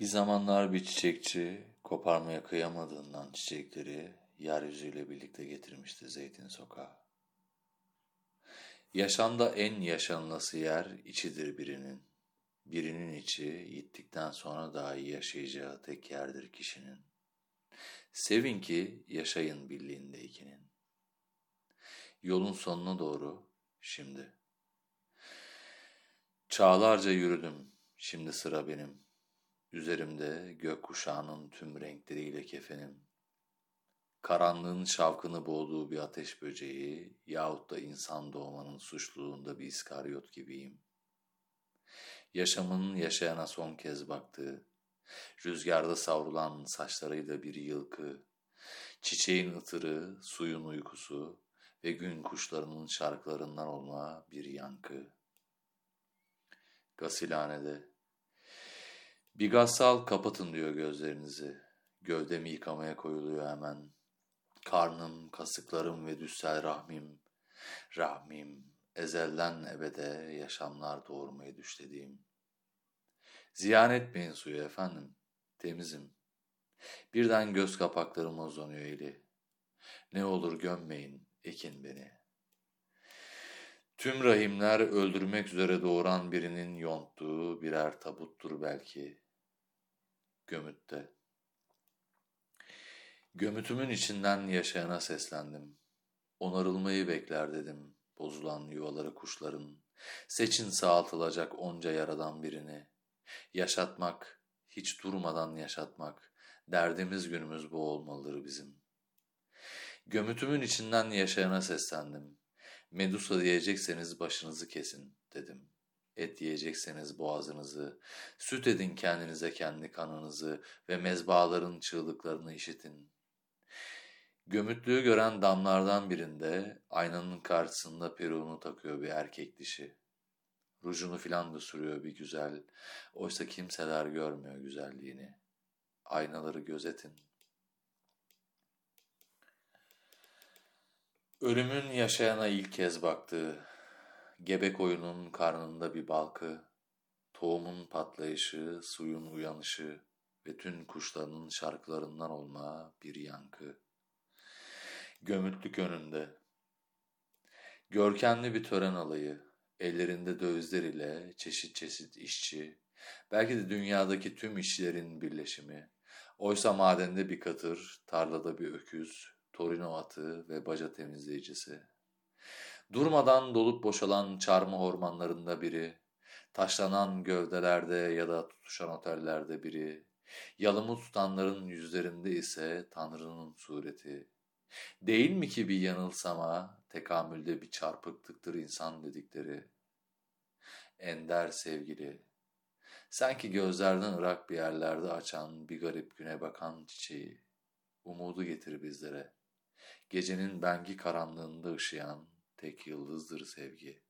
Bir zamanlar bir çiçekçi koparmaya kıyamadığından çiçekleri yeryüzüyle birlikte getirmişti Zeytin Sokağı. Yaşamda en yaşanılası yer içidir birinin. Birinin içi gittikten sonra daha iyi yaşayacağı tek yerdir kişinin. Sevin ki yaşayın birliğinde ikinin. Yolun sonuna doğru şimdi. Çağlarca yürüdüm, şimdi sıra benim. Üzerimde gökkuşağının tüm renkleriyle kefenim. Karanlığın şavkını boğduğu bir ateş böceği yahut da insan doğmanın suçluluğunda bir iskaryot gibiyim. Yaşamın yaşayana son kez baktığı, rüzgarda savrulan saçlarıyla bir yılkı, çiçeğin ıtırı, suyun uykusu ve gün kuşlarının şarkılarından olma bir yankı. Gasilhanede bir gassal kapatın diyor gözlerinizi. Gövdemi yıkamaya koyuluyor hemen. Karnım, kasıklarım ve düssel rahmim, rahmim, ezelden ebede yaşamlar doğurmayı düşlediğim. Ziyan etmeyin suyu efendim, temizim. Birden göz kapaklarıma uzanıyor eli. Ne olur gömmeyin, ekin beni. Tüm rahimler öldürmek üzere doğuran birinin yonttuğu birer tabuttur belki gömütte. Gömütümün içinden yaşayana seslendim. Onarılmayı bekler dedim bozulan yuvaları kuşların. Seçin sağaltılacak onca yaradan birini. Yaşatmak, hiç durmadan yaşatmak. Derdimiz günümüz bu olmalıdır bizim. Gömütümün içinden yaşayana seslendim. Medusa diyecekseniz başınızı kesin dedim. Et yiyecekseniz boğazınızı, süt edin kendinize kendi kanınızı ve mezbaların çığlıklarını işitin. Gömütlüğü gören damlardan birinde aynanın karşısında peruğunu takıyor bir erkek dişi. Rujunu filan da sürüyor bir güzel. Oysa kimseler görmüyor güzelliğini. Aynaları gözetin. Ölümün yaşayana ilk kez baktığı, Gebe koyunun karnında bir balkı, tohumun patlayışı, suyun uyanışı ve tüm kuşlarının şarkılarından olma bir yankı. Gömütlük önünde. Görkemli bir tören alayı, ellerinde dövizler ile çeşit çeşit işçi, belki de dünyadaki tüm işçilerin birleşimi. Oysa madende bir katır, tarlada bir öküz, torino atı ve baca temizleyicisi. Durmadan dolup boşalan çarmıh ormanlarında biri, taşlanan gövdelerde ya da tutuşan otellerde biri, yalımı tutanların yüzlerinde ise Tanrı'nın sureti. Değil mi ki bir yanılsama, tekamülde bir çarpıklıktır insan dedikleri? Ender sevgili, sanki gözlerden ırak bir yerlerde açan bir garip güne bakan çiçeği, umudu getir bizlere. Gecenin bengi karanlığında ışıyan, tek yıldızdır sevgi.